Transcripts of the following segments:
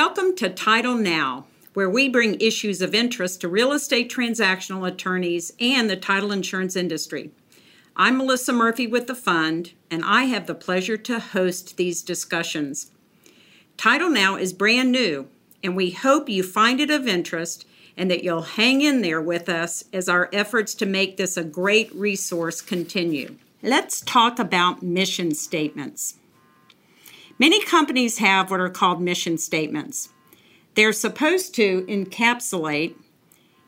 Welcome to Title Now, where we bring issues of interest to real estate transactional attorneys and the title insurance industry. I'm Melissa Murphy with the Fund, and I have the pleasure to host these discussions. Title Now is brand new, and we hope you find it of interest and that you'll hang in there with us as our efforts to make this a great resource continue. Let's talk about mission statements. Many companies have what are called mission statements. They're supposed to encapsulate,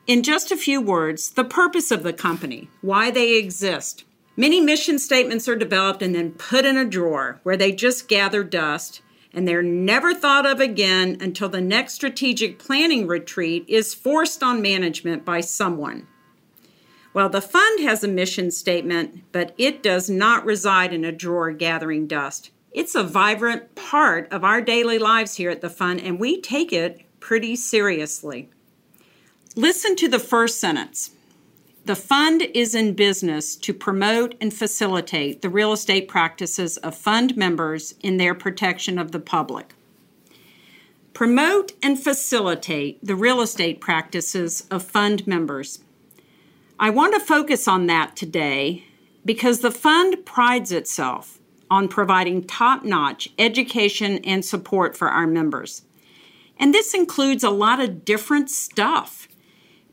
in just a few words, the purpose of the company, why they exist. Many mission statements are developed and then put in a drawer where they just gather dust and they're never thought of again until the next strategic planning retreat is forced on management by someone. Well, the fund has a mission statement, but it does not reside in a drawer gathering dust. It's a vibrant part of our daily lives here at the Fund, and we take it pretty seriously. Listen to the first sentence. The fund is in business to promote and facilitate the real estate practices of fund members in their protection of the public. Promote and facilitate the real estate practices of fund members. I want to focus on that today because the fund prides itself on providing top notch education and support for our members. And this includes a lot of different stuff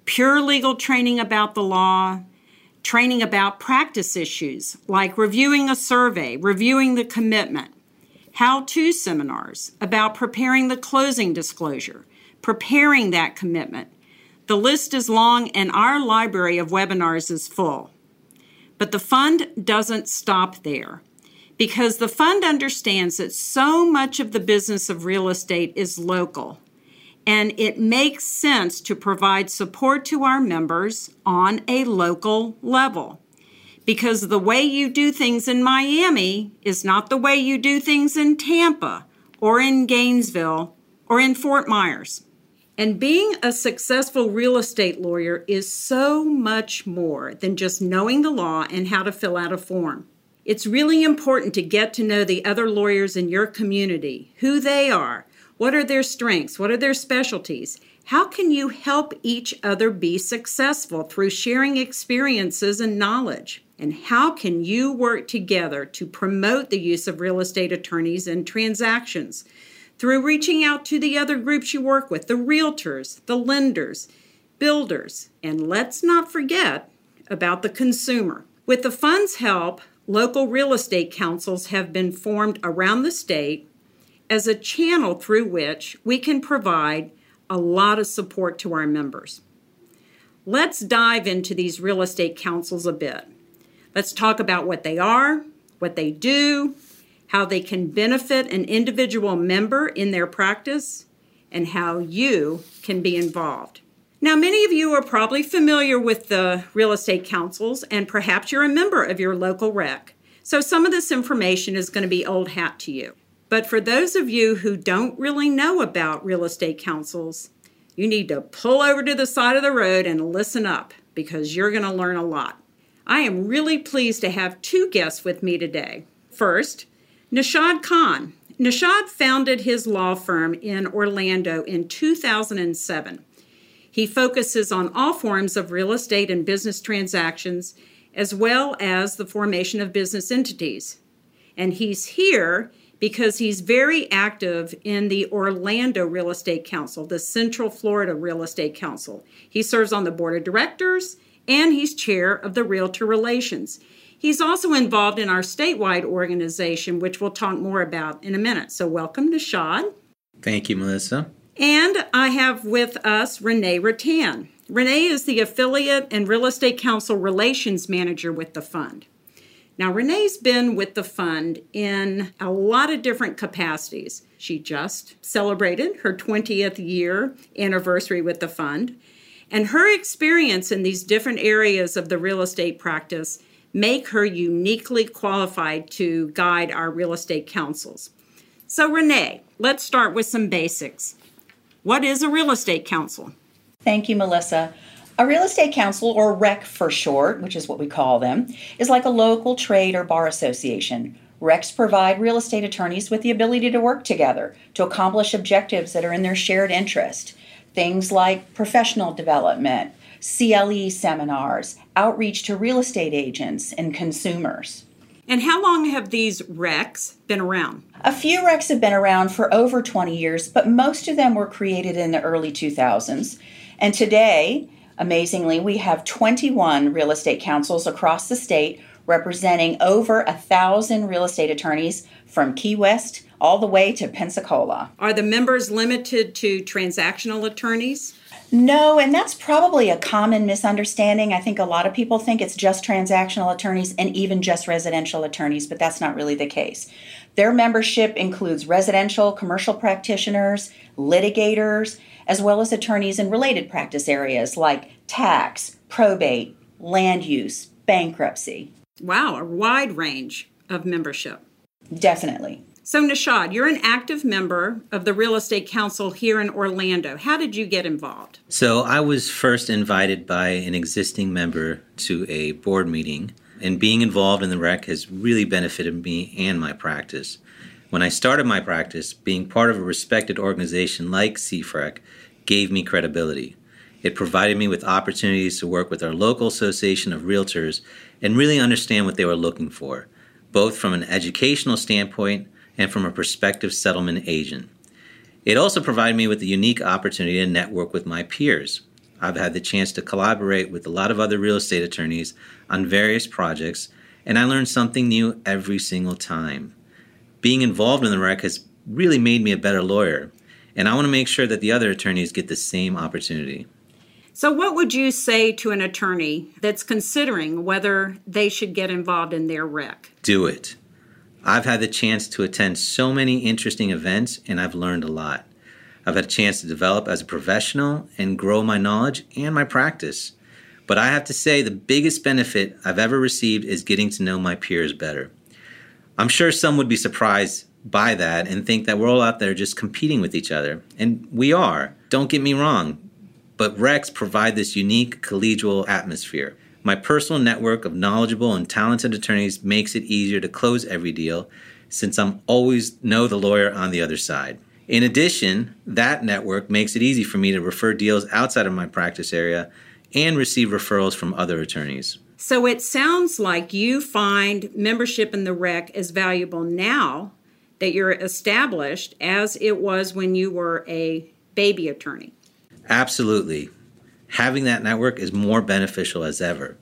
pure legal training about the law, training about practice issues like reviewing a survey, reviewing the commitment, how to seminars about preparing the closing disclosure, preparing that commitment. The list is long and our library of webinars is full. But the fund doesn't stop there because the fund understands that so much of the business of real estate is local. And it makes sense to provide support to our members on a local level. Because the way you do things in Miami is not the way you do things in Tampa or in Gainesville or in Fort Myers. And being a successful real estate lawyer is so much more than just knowing the law and how to fill out a form. It's really important to get to know the other lawyers in your community, who they are, what are their strengths, what are their specialties. How can you help each other be successful through sharing experiences and knowledge? And how can you work together to promote the use of real estate attorneys in transactions? Through reaching out to the other groups you work with, the realtors, the lenders, builders, and let's not forget about the consumer. With the fund's help, local real estate councils have been formed around the state as a channel through which we can provide a lot of support to our members. Let's dive into these real estate councils a bit. Let's talk about what they are, what they do, how they can benefit an individual member in their practice, and how you can be involved. Now, many of you are probably familiar with the real estate councils, and perhaps you're a member of your local rec. So, some of this information is going to be old hat to you. But for those of you who don't really know about real estate councils, you need to pull over to the side of the road and listen up because you're going to learn a lot. I am really pleased to have two guests with me today. First, Nishad Khan. Nishad founded his law firm in Orlando in 2007. He focuses on all forms of real estate and business transactions, as well as the formation of business entities. And he's here because he's very active in the Orlando Real Estate Council, the Central Florida Real Estate Council. He serves on the board of directors and he's chair of the Realtor Relations. He's also involved in our statewide organization, which we'll talk more about in a minute. So, welcome Nishad. Thank you, Melissa. And I have with us Rene Rutan. Rene is the affiliate and real estate council relations manager with the fund. Now, Rene's been with the fund in a lot of different capacities. She just celebrated her 20th year anniversary with the fund, and her experience in these different areas of the real estate practice make her uniquely qualified to guide our real estate councils. So, Rene, let's start with some basics. What is a real estate council? Thank you, Melissa. A real estate council, or REC for short, which is what we call them, is like a local trade or bar association. RECs provide real estate attorneys with the ability to work together to accomplish objectives that are in their shared interest. Things like professional development, CLE seminars, outreach to real estate agents and consumers. And how long have these RECs been around? A few RECs have been around for over 20 years, but most of them were created in the early 2000s. And today, amazingly, we have 21 real estate councils across the state representing over a thousand real estate attorneys from Key West all the way to Pensacola. Are the members limited to transactional attorneys? No, and that's probably a common misunderstanding. I think a lot of people think it's just transactional attorneys and even just residential attorneys, but that's not really the case. Their membership includes residential, commercial practitioners, litigators, as well as attorneys in related practice areas like tax, probate, land use, bankruptcy. Wow, a wide range of membership. Definitely. So, Nishad, you're an active member of the Real Estate Council here in Orlando. How did you get involved? So, I was first invited by an existing member to a board meeting, and being involved in the rec has really benefited me and my practice. When I started my practice, being part of a respected organization like CFREC gave me credibility. It provided me with opportunities to work with our local association of realtors and really understand what they were looking for, both from an educational standpoint and from a prospective settlement agent. It also provided me with the unique opportunity to network with my peers. I've had the chance to collaborate with a lot of other real estate attorneys on various projects, and I learned something new every single time. Being involved in the rec has really made me a better lawyer, and I want to make sure that the other attorneys get the same opportunity. So, what would you say to an attorney that's considering whether they should get involved in their rec? Do it. I've had the chance to attend so many interesting events and I've learned a lot. I've had a chance to develop as a professional and grow my knowledge and my practice. But I have to say, the biggest benefit I've ever received is getting to know my peers better. I'm sure some would be surprised by that and think that we're all out there just competing with each other. And we are. Don't get me wrong. But RECs provide this unique collegial atmosphere. My personal network of knowledgeable and talented attorneys makes it easier to close every deal since I'm always know the lawyer on the other side. In addition, that network makes it easy for me to refer deals outside of my practice area and receive referrals from other attorneys. So it sounds like you find membership in the REC as valuable now that you're established as it was when you were a baby attorney. Absolutely having that network is more beneficial as ever.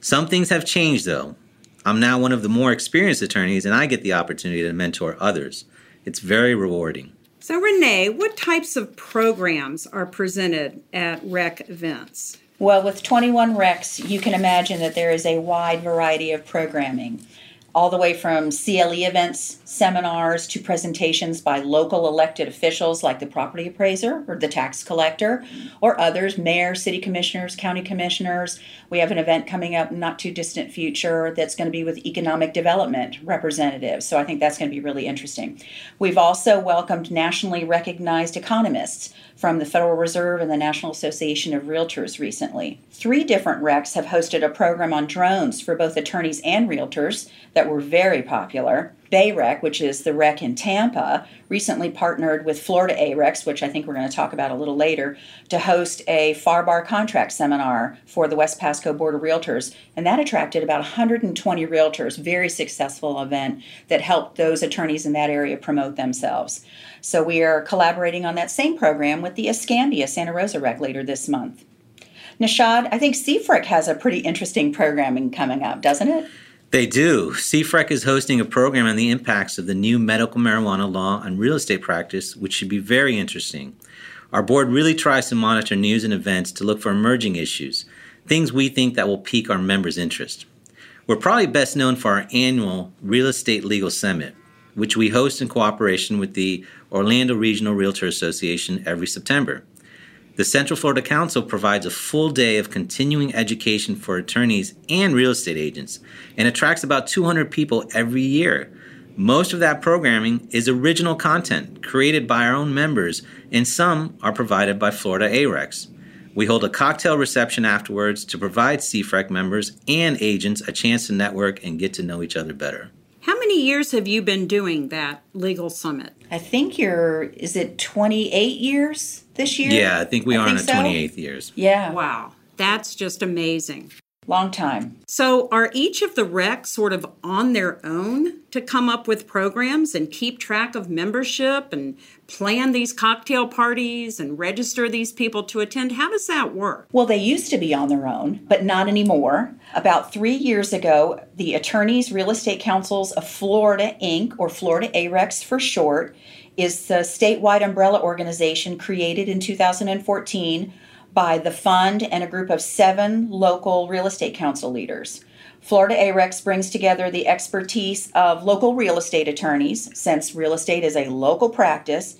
Some things have changed though. I'm now one of the more experienced attorneys and I get the opportunity to mentor others. It's very rewarding. So, Rene, what types of programs are presented at REC events? Well, with 21 RECs, you can imagine that there is a wide variety of programming all the way from CLE events, seminars, to presentations by local elected officials like the property appraiser or the tax collector, or others, mayor, city commissioners, county commissioners. We have an event coming up not too distant future that's going to be with economic development representatives. So I think that's going to be really interesting. We've also welcomed nationally recognized economists from the Federal Reserve and the National Association of Realtors recently. Three different RECs have hosted a program on drones for both attorneys and realtors that were very popular. BayRec, which is the rec in Tampa, recently partnered with Florida ARECs, which I think we're going to talk about a little later, to host a FAR contract seminar for the West Pasco Board of Realtors. And that attracted about 120 realtors, very successful event that helped those attorneys in that area promote themselves. So we are collaborating on that same program with the Escambia Santa Rosa Rec later this month. Nishad, I think CFREC has a pretty interesting programming coming up, doesn't it? They do. CFREC is hosting a program on the impacts of the new medical marijuana law on real estate practice, which should be very interesting. Our board really tries to monitor news and events to look for emerging issues, things we think that will pique our members' interest. We're probably best known for our annual Real Estate Legal Summit, which we host in cooperation with the Orlando Regional Realtor Association every September. The Central Florida Council provides a full day of continuing education for attorneys and real estate agents and attracts about 200 people every year. Most of that programming is original content created by our own members, and some are provided by Florida ARECs. We hold a cocktail reception afterwards to provide CFREC members and agents a chance to network and get to know each other better. How many years have you been doing that legal summit? I think you're, is it 28 years this year? Yeah, I think we I are think in the so. 28th years. Yeah, Wow, that's just amazing. Long time. So, are each of the recs sort of on their own to come up with programs and keep track of membership and plan these cocktail parties and register these people to attend? How does that work? Well, they used to be on their own, but not anymore. About three years ago, the Attorneys Real Estate Councils of Florida, Inc., or Florida ARECs for short, is the statewide umbrella organization created in 2014 by the fund and a group of seven local real estate council leaders. Florida ARECs brings together the expertise of local real estate attorneys, since real estate is a local practice,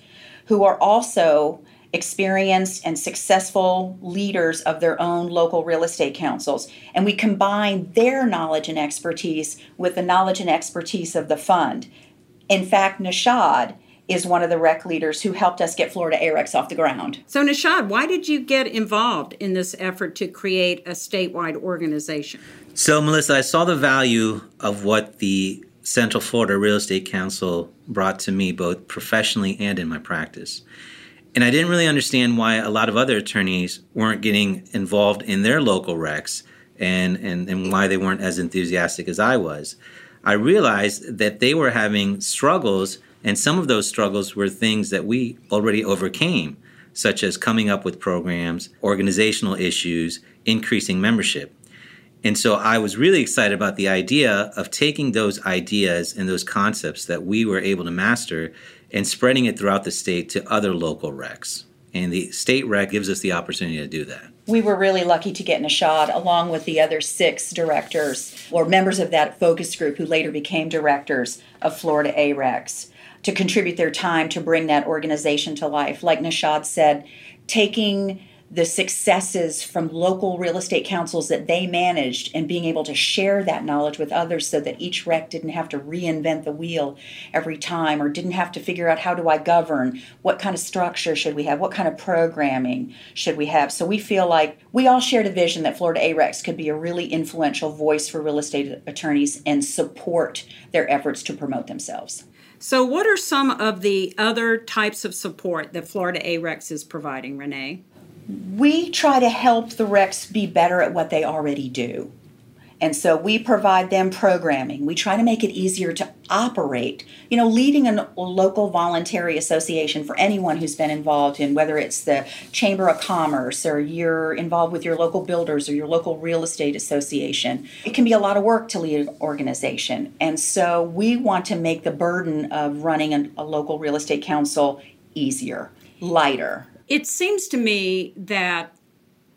who are also experienced and successful leaders of their own local real estate councils. And we combine their knowledge and expertise with the knowledge and expertise of the fund. In fact, Nishad is one of the rec leaders who helped us get Florida ARECs off the ground. So, Nishad, why did you get involved in this effort to create a statewide organization? So, Melissa, I saw the value of what the Central Florida Real Estate Council brought to me, both professionally and in my practice. And I didn't really understand why a lot of other attorneys weren't getting involved in their local recs and, and, and why they weren't as enthusiastic as I was. I realized that they were having struggles, and some of those struggles were things that we already overcame, such as coming up with programs, organizational issues, increasing membership. And so I was really excited about the idea of taking those ideas and those concepts that we were able to master and spreading it throughout the state to other local recs. And the state rec gives us the opportunity to do that. We were really lucky to get Nishad along with the other six directors or members of that focus group who later became directors of Florida ARECs to contribute their time to bring that organization to life. Like Nishad said, taking the successes from local real estate councils that they managed and being able to share that knowledge with others so that each rec didn't have to reinvent the wheel every time or didn't have to figure out how do I govern, what kind of structure should we have, what kind of programming should we have. So we feel like we all shared a vision that Florida ARECs could be a really influential voice for real estate attorneys and support their efforts to promote themselves. So, what are some of the other types of support that Florida ARECs is providing, Rene? we try to help the recs be better at what they already do. And so we provide them programming. We try to make it easier to operate. You know, leading a local voluntary association for anyone who's been involved in whether it's the Chamber of Commerce or you're involved with your local builders or your local real estate association, it can be a lot of work to lead an organization. And so we want to make the burden of running a, a local real estate council easier, lighter. It seems to me that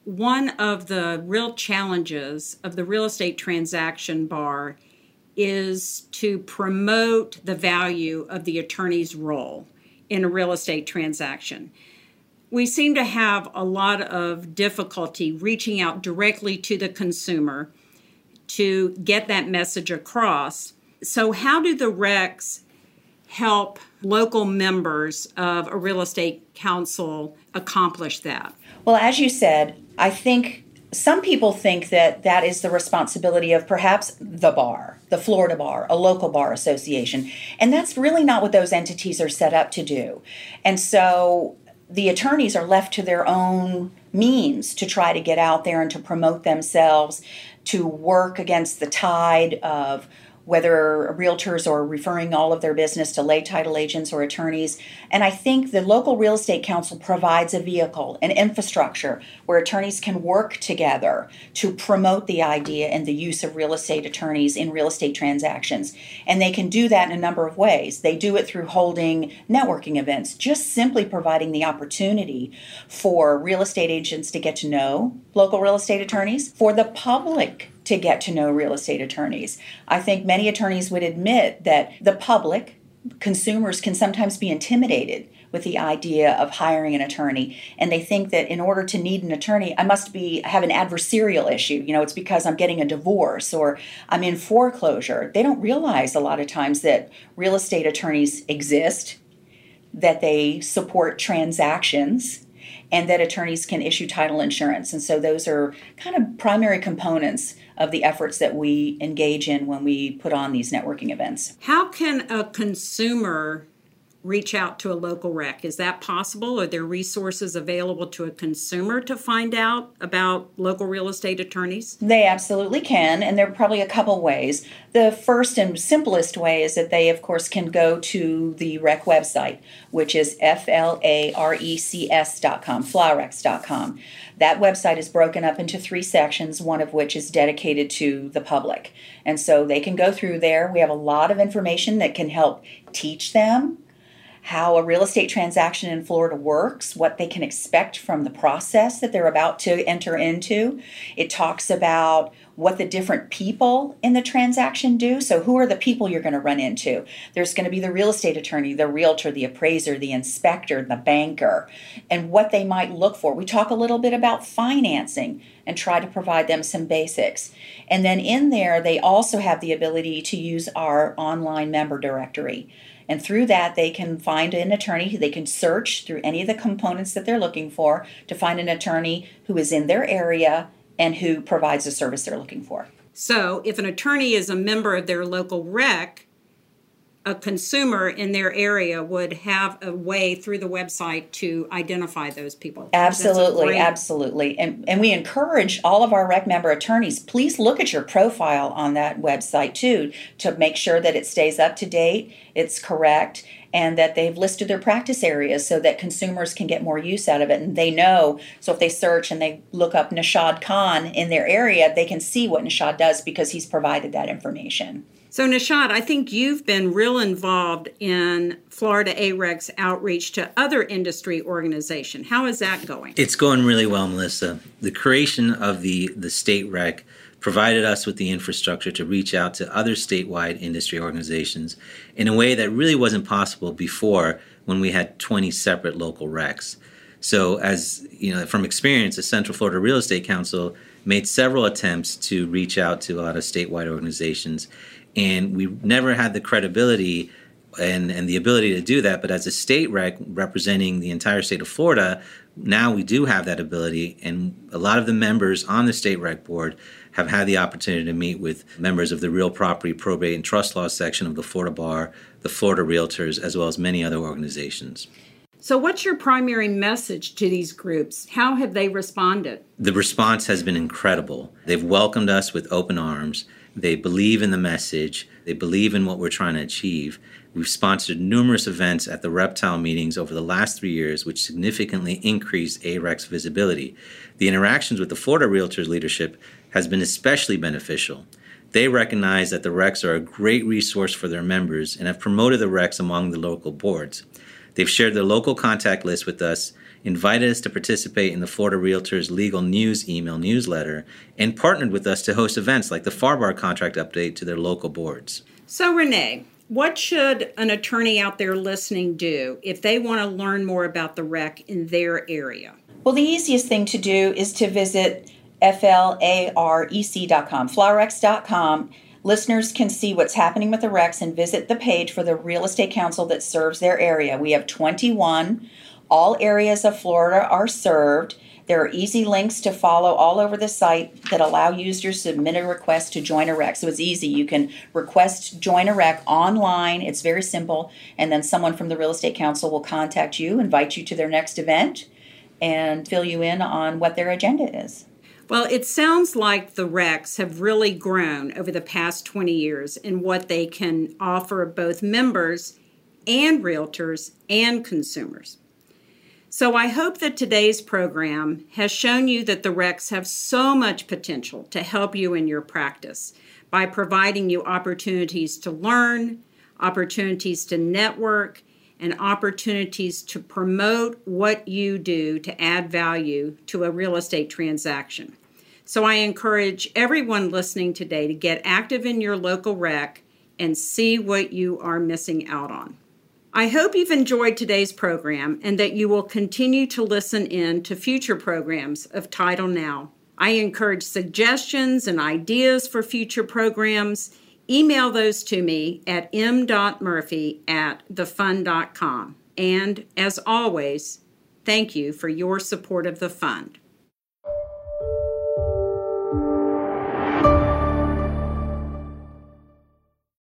one of the real challenges of the real estate transaction bar is to promote the value of the attorney's role in a real estate transaction. We seem to have a lot of difficulty reaching out directly to the consumer to get that message across. So, how do the RECs help local members of a real estate council accomplish that? Well, as you said, I think some people think that that is the responsibility of perhaps the bar, the Florida Bar, a local bar association. And that's really not what those entities are set up to do. And so the attorneys are left to their own means to try to get out there and to promote themselves, to work against the tide of whether realtors are referring all of their business to lay title agents or attorneys. And I think the local real estate council provides a vehicle, an infrastructure where attorneys can work together to promote the idea and the use of real estate attorneys in real estate transactions. And they can do that in a number of ways. They do it through holding networking events, just simply providing the opportunity for real estate agents to get to know local real estate attorneys, for the public to get to know real estate attorneys. I think many attorneys would admit that the public, consumers, can sometimes be intimidated with the idea of hiring an attorney and they think that in order to need an attorney i must be have an adversarial issue you know it's because i'm getting a divorce or i'm in foreclosure they don't realize a lot of times that real estate attorneys exist that they support transactions and that attorneys can issue title insurance. And so those are kind of primary components of the efforts that we engage in when we put on these networking events. How can a consumer reach out to a local rec? Is that possible? Are there resources available to a consumer to find out about local real estate attorneys? They absolutely can, and there are probably a couple ways. The first and simplest way is that they, of course, can go to the rec website, which is F-L-A-R-E-C-S.com, flarecs.com. That website is broken up into three sections, one of which is dedicated to the public. And so they can go through there. We have a lot of information that can help teach them how a real estate transaction in Florida works, what they can expect from the process that they're about to enter into. It talks about what the different people in the transaction do. So, who are the people you're going to run into? There's going to be the real estate attorney, the realtor, the appraiser, the inspector, the banker, and what they might look for. We talk a little bit about financing and try to provide them some basics. And then in there, they also have the ability to use our online member directory. And through that, they can find an attorney. They can search through any of the components that they're looking for to find an attorney who is in their area and who provides the service they're looking for. So, if an attorney is a member of their local rec, a consumer in their area would have a way through the website to identify those people. Absolutely, great... absolutely. And, and we encourage all of our rec member attorneys, please look at your profile on that website too to make sure that it stays up to date, it's correct, and that they've listed their practice areas so that consumers can get more use out of it. And they know, so if they search and they look up Nishad Khan in their area, they can see what Nishad does because he's provided that information. So, Nishad, I think you've been real involved in Florida AREC's outreach to other industry organizations. How is that going? It's going really well, Melissa. The creation of the, the state rec provided us with the infrastructure to reach out to other statewide industry organizations in a way that really wasn't possible before when we had 20 separate local recs. So, as you know, from experience, the Central Florida Real Estate Council made several attempts to reach out to a lot of statewide organizations and we never had the credibility and, and the ability to do that. But as a state rec representing the entire state of Florida, now we do have that ability, and a lot of the members on the state rec board have had the opportunity to meet with members of the real property, probate, and trust law section of the Florida Bar, the Florida Realtors, as well as many other organizations. So, what's your primary message to these groups? How have they responded? The response has been incredible. They've welcomed us with open arms. They believe in the message, they believe in what we're trying to achieve. We've sponsored numerous events at the reptile meetings over the last three years, which significantly increased AREC's visibility. The interactions with the Florida Realtors leadership has been especially beneficial. They recognize that the RECs are a great resource for their members and have promoted the RECs among the local boards. They've shared their local contact list with us invited us to participate in the Florida Realtors Legal News email newsletter, and partnered with us to host events like the FARBAR contract update to their local boards. So, Rene, what should an attorney out there listening do if they want to learn more about the rec in their area? Well, the easiest thing to do is to visit flarec.com, flarecs.com. Listeners can see what's happening with the RECs and visit the page for the real estate council that serves their area. We have 21 all areas of Florida are served. There are easy links to follow all over the site that allow users to submit a request to join a rec. So it's easy. You can request join a rec online. It's very simple. And then someone from the Real Estate Council will contact you, invite you to their next event, and fill you in on what their agenda is. Well, it sounds like the RECs have really grown over the past 20 years in what they can offer both members and realtors and consumers. So I hope that today's program has shown you that the RECs have so much potential to help you in your practice by providing you opportunities to learn, opportunities to network, and opportunities to promote what you do to add value to a real estate transaction. So I encourage everyone listening today to get active in your local rec and see what you are missing out on. I hope you've enjoyed today's program and that you will continue to listen in to future programs of Title Now. I encourage suggestions and ideas for future programs. Email those to me at m.murphy at thefund.com. And as always, Thank you for your support of the fund.